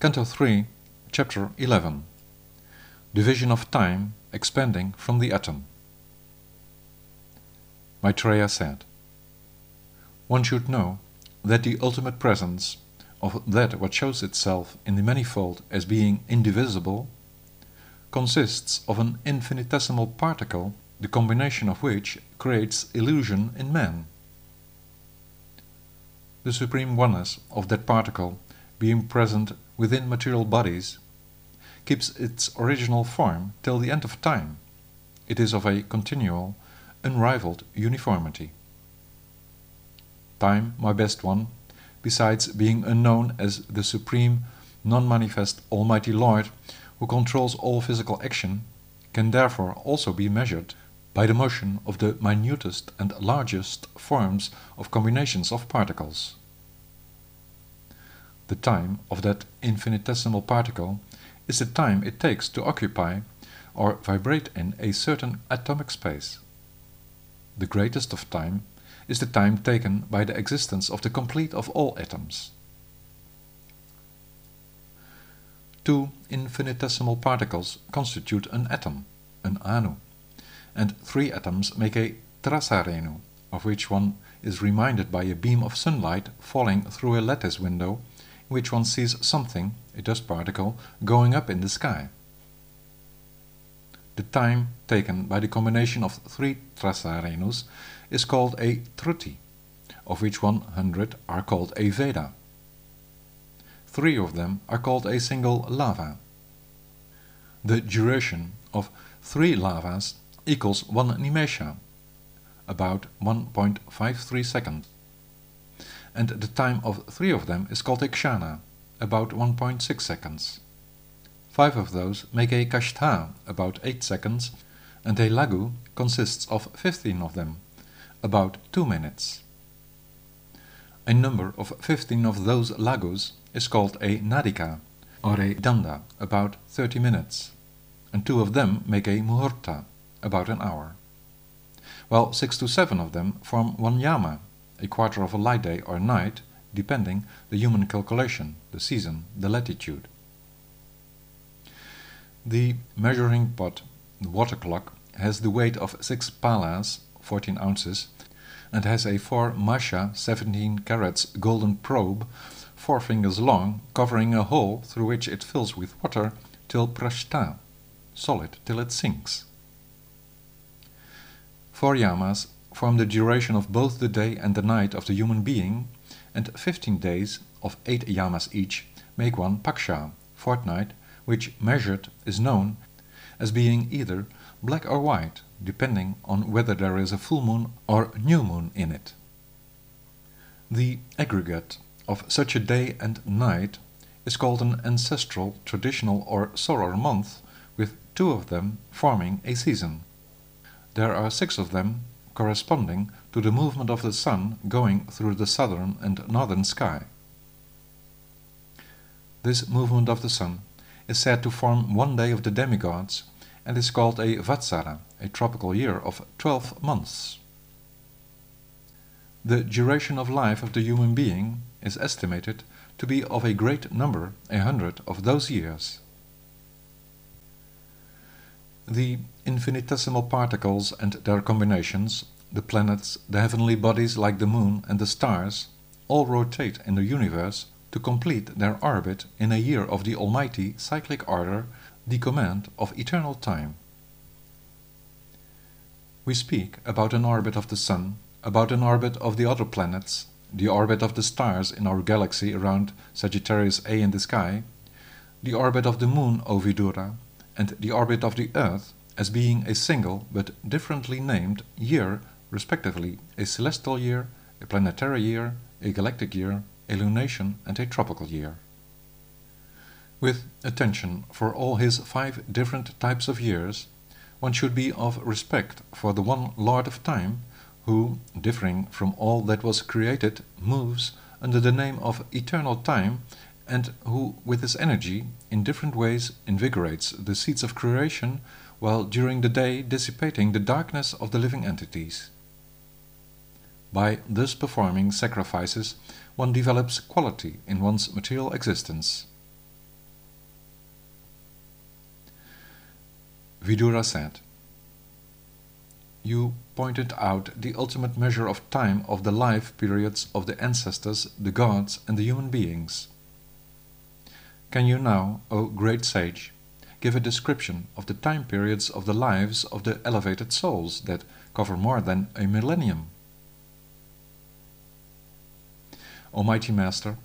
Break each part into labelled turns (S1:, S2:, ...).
S1: Canto 3, Chapter 11 Division of Time Expanding from the Atom Maitreya said, One should know that the ultimate presence of that what shows itself in the manifold as being indivisible consists of an infinitesimal particle, the combination of which creates illusion in man. The supreme oneness of that particle being present within material bodies keeps its original form till the end of time. It is of a continual, unrivaled uniformity. Time, my best one, besides being unknown as the supreme, non-manifest Almighty Lord who controls all physical action, can therefore also be measured by the motion of the minutest and largest forms of combinations of particles. The time of that infinitesimal particle is the time it takes to occupy or vibrate in a certain atomic space. The greatest of time is the time taken by the existence of the complete of all atoms. Two infinitesimal particles constitute an atom, an anu, and three atoms make a trasarenu, of which one is reminded by a beam of sunlight falling through a lattice window in which one sees something, a dust particle, going up in the sky. The time taken by the combination of three trasarenus is called a truti, of which one hundred are called a vedha. Three of them are called a single lava. The duration of three lavas equals one nimesha, about 1.53 seconds, and the time of three of them is called a kshana, about 1.6 seconds. Five of those make a kashtha, about 8 seconds, and a laghu consists of 15 of them, about 2 minutes. A number of 15 of those laghus is called a nadika, or a danda, about 30 minutes, and two of them make a muhurta, about an hour. While six to seven of them form one yama, a quarter of a light day or night, depending the human calculation, the season, the latitude. The measuring pot, the water clock, has the weight of 6 palas, 14 ounces, and has a 4 masha 17 carats golden probe, 4 fingers long, covering a hole through which it fills with water till prastha, solid till it sinks. Four yamas form the duration of both the day and the night of the human being, and 15 days of 8 yamas each make one paksha, fortnight, which measured is known as being either black or white, depending on whether there is a full moon or new moon in it. The aggregate of such a day and night is called an ancestral, traditional or solar month, with two of them forming a season. There are six of them corresponding to the movement of the sun going through the southern and northern sky. This movement of the sun is said to form one day of the demigods and is called a Vatsara, a tropical year of 12 months. The duration of life of the human being is estimated to be of a great number, a hundred of those years. The infinitesimal particles and their combinations, the planets, the heavenly bodies like the moon and the stars, all rotate in the universe to complete their orbit in a year of the almighty cyclic order, the command of eternal time. We speak about an orbit of the Sun, about an orbit of the other planets, the orbit of the stars in our galaxy around Sagittarius A in the sky, the orbit of the Moon O Vidura, and the orbit of the Earth as being a single but differently named year, respectively a celestial year, a planetary year, a galactic year, a lunation, and a tropical year. With attention for all his five different types of years, one should be of respect for the one Lord of Time, who, differing from all that was created, moves under the name of eternal time, and who, with his energy, in different ways invigorates the seeds of creation while during the day dissipating the darkness of the living entities. By thus performing sacrifices, one develops quality in one's material existence. Vidura said, You pointed out the ultimate measure of time of the life periods of the ancestors, the gods and the human beings. Can you now, O great sage, give a description of the time periods of the lives of the elevated souls that cover more than a millennium? Almighty Master,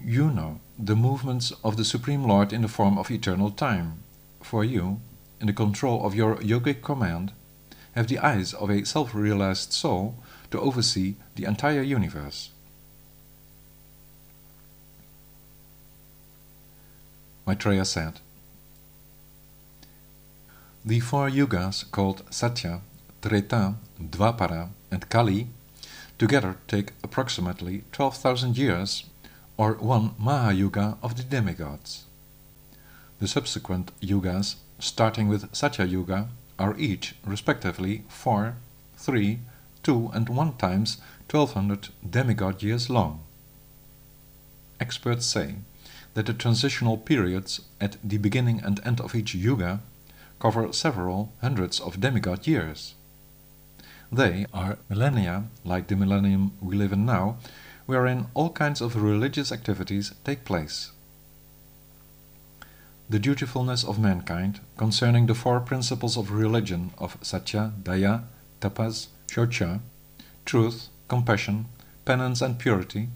S1: you know the movements of the Supreme Lord in the form of eternal time. For you, in the control of your yogic command, have the eyes of a self-realized soul to oversee the entire universe. Maitreya said, The four yugas called Satya, Treta, Dvapara and Kali together take approximately 12,000 years or one Mahayuga of the demigods. The subsequent yugas, starting with Satya Yuga, are each respectively 4, 3, 2 and 1 times 1200 demigod years long. Experts say that the transitional periods at the beginning and end of each yuga cover several hundreds of demigod years. They are millennia, like the millennium we live in now, wherein all kinds of religious activities take place. The dutifulness of mankind concerning the four principles of religion of Satya, Daya, Tapas, Shaucha, truth, compassion, penance and purity,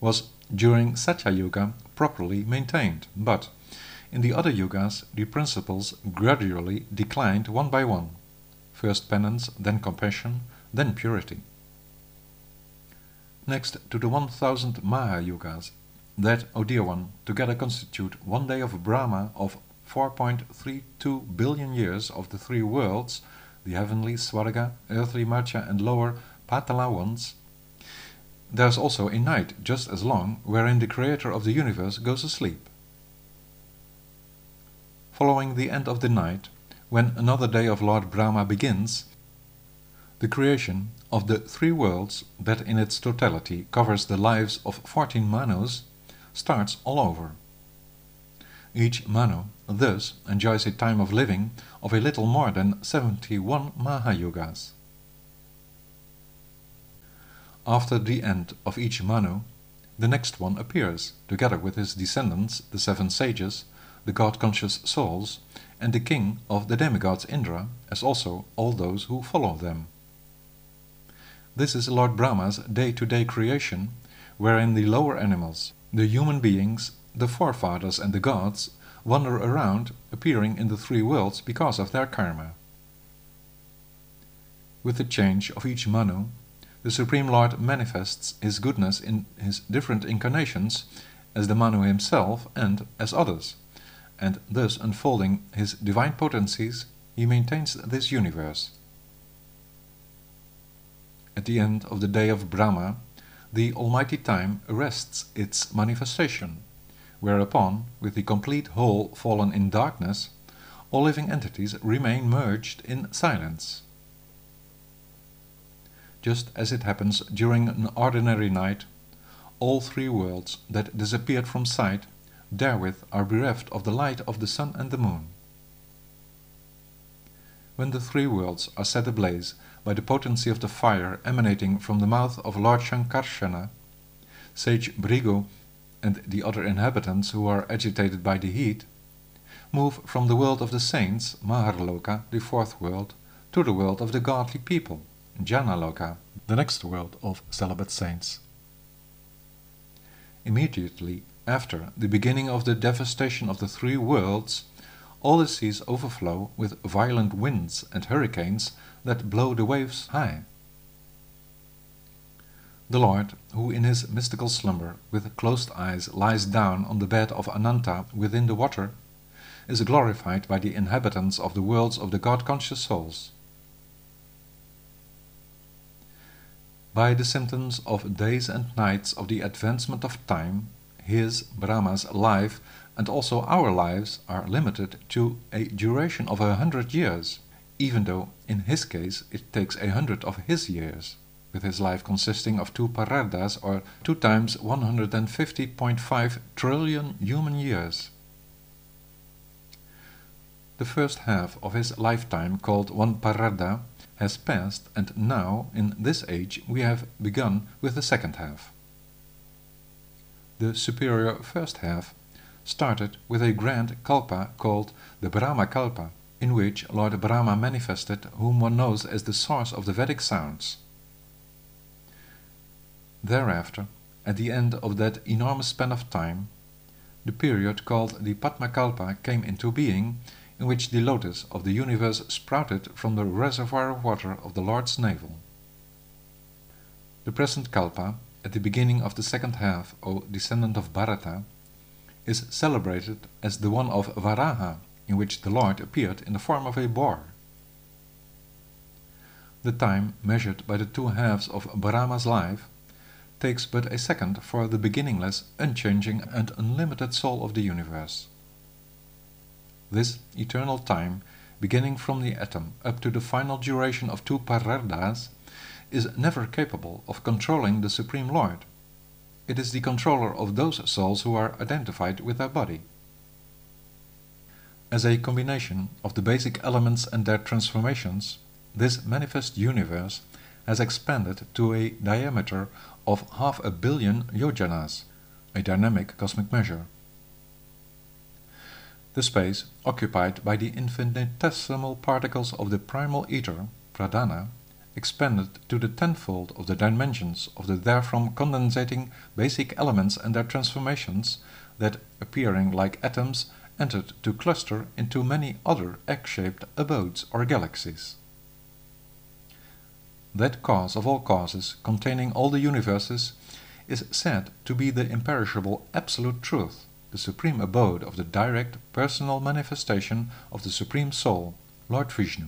S1: was during Satya Yuga properly maintained, but in the other yugas the principles gradually declined one by one, first penance, then compassion, then purity next to the 1000 Mahayugas that, O dear one, together constitute one day of Brahma of 4.32 billion years of the three worlds, the heavenly Swarga, earthly Martya and lower Patala ones. There is also a night just as long wherein the creator of the universe goes asleep. Following the end of the night, when another day of Lord Brahma begins, the creation of the three worlds that in its totality covers the lives of 14 Manus starts all over. Each Manu thus enjoys a time of living of a little more than 71 Mahayugas. After the end of each Manu, the next one appears, together with his descendants, the seven sages, the God-conscious souls, and the king of the demigods Indra, as also all those who follow them. This is Lord Brahma's day-to-day -day creation, wherein the lower animals, the human beings, the forefathers and the gods wander around, appearing in the three worlds because of their karma. With the change of each Manu, the Supreme Lord manifests his goodness in his different incarnations as the Manu himself and as others, and thus unfolding his divine potencies, he maintains this universe. At the end of the day of Brahma, the Almighty Time arrests its manifestation, whereupon, with the complete whole fallen in darkness, all living entities remain merged in silence. Just as it happens during an ordinary night, all three worlds that disappeared from sight therewith are bereft of the light of the sun and the moon. When the three worlds are set ablaze by the potency of the fire emanating from the mouth of Lord Sankarshana, Sage Bhrigu and the other inhabitants who are agitated by the heat, move from the world of the saints, Maharloka, the fourth world, to the world of the godly people, Janaloka, the next world of celibate saints. Immediately after the beginning of the devastation of the three worlds, all the seas overflow with violent winds and hurricanes that blow the waves high. The Lord, who in his mystical slumber with closed eyes lies down on the bed of Ananta within the water, is glorified by the inhabitants of the worlds of the God-conscious souls. By the symptoms of days and nights of the advancement of time, his, Brahma's, life and also our lives are limited to a duration of a hundred years even though in his case it takes a hundred of his years, with his life consisting of two parardhas or 2 times 150.5 trillion human years. The first half of his lifetime, called one Parardha, has passed, and now, in this age, we have begun with the second half. The superior first half started with a grand kalpa called the Brahma Kalpa, in which Lord Brahma manifested whom one knows as the source of the Vedic sounds. Thereafter, at the end of that enormous span of time, the period called the Padmakalpa came into being, in which the lotus of the universe sprouted from the reservoir of water of the Lord's navel. The present Kalpa, at the beginning of the second half, O descendant of Bharata, is celebrated as the one of Varaha, in which the Lord appeared in the form of a boar. The time measured by the two halves of Brahma's life takes but a second for the beginningless, unchanging and unlimited soul of the universe. This eternal time, beginning from the atom up to the final duration of two parardhas, is never capable of controlling the Supreme Lord. It is the controller of those souls who are identified with their body. As a combination of the basic elements and their transformations, this manifest universe has expanded to a diameter of half a billion yojanas, a dynamic cosmic measure the space occupied by the infinitesimal particles of the primal ether, pradhana, expanded to the tenfold of the dimensions of the therefrom condensating basic elements and their transformations that, appearing like atoms, entered to cluster into many other egg-shaped abodes or galaxies. That cause of all causes, containing all the universes, is said to be the imperishable Absolute Truth, the supreme abode of the direct personal manifestation of the Supreme Soul, Lord Vishnu.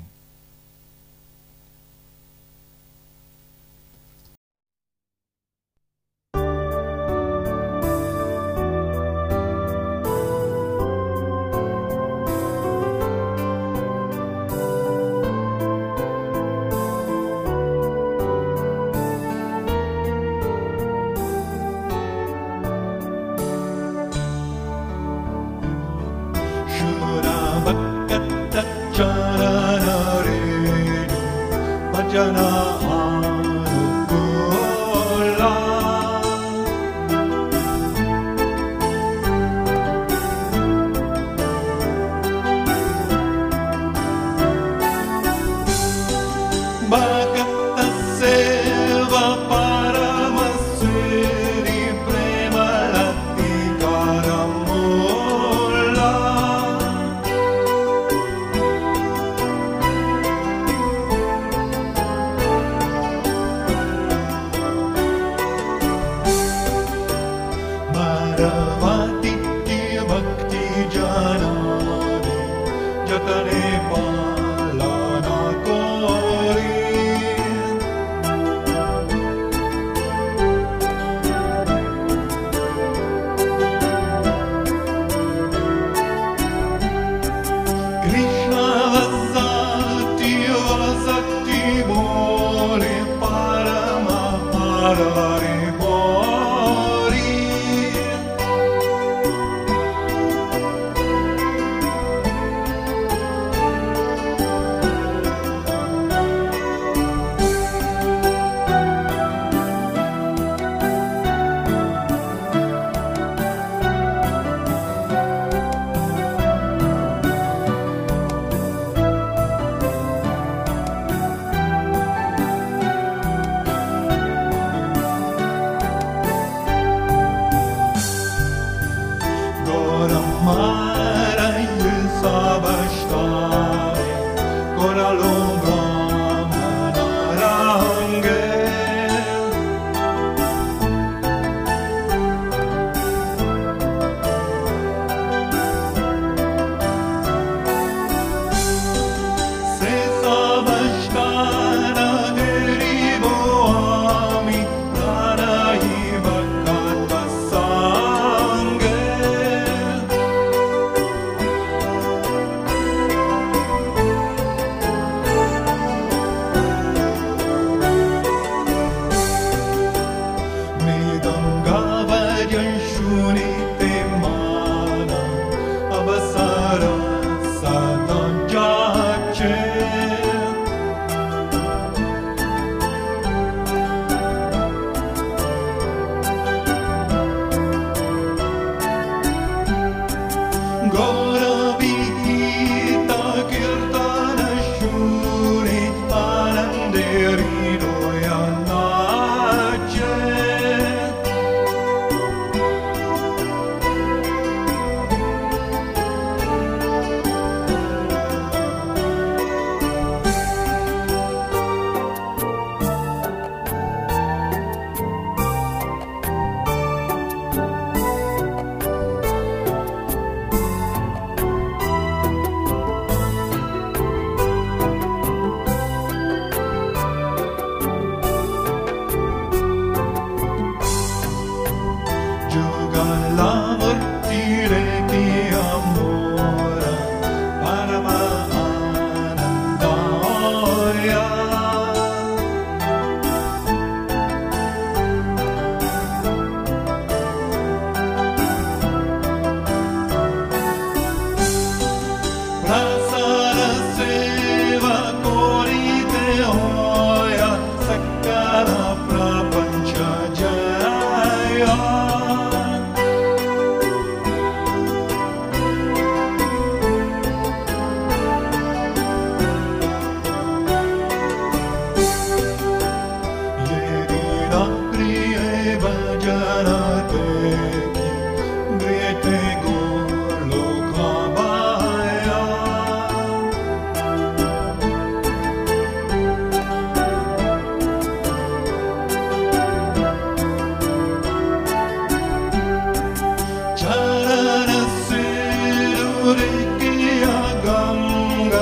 S2: Ganga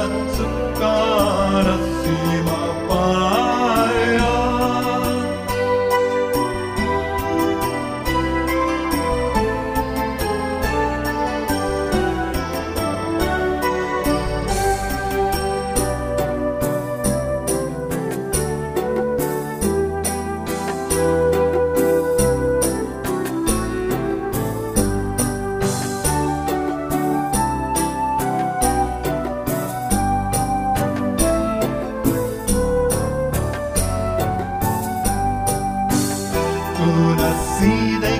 S2: Tunasideki Juraya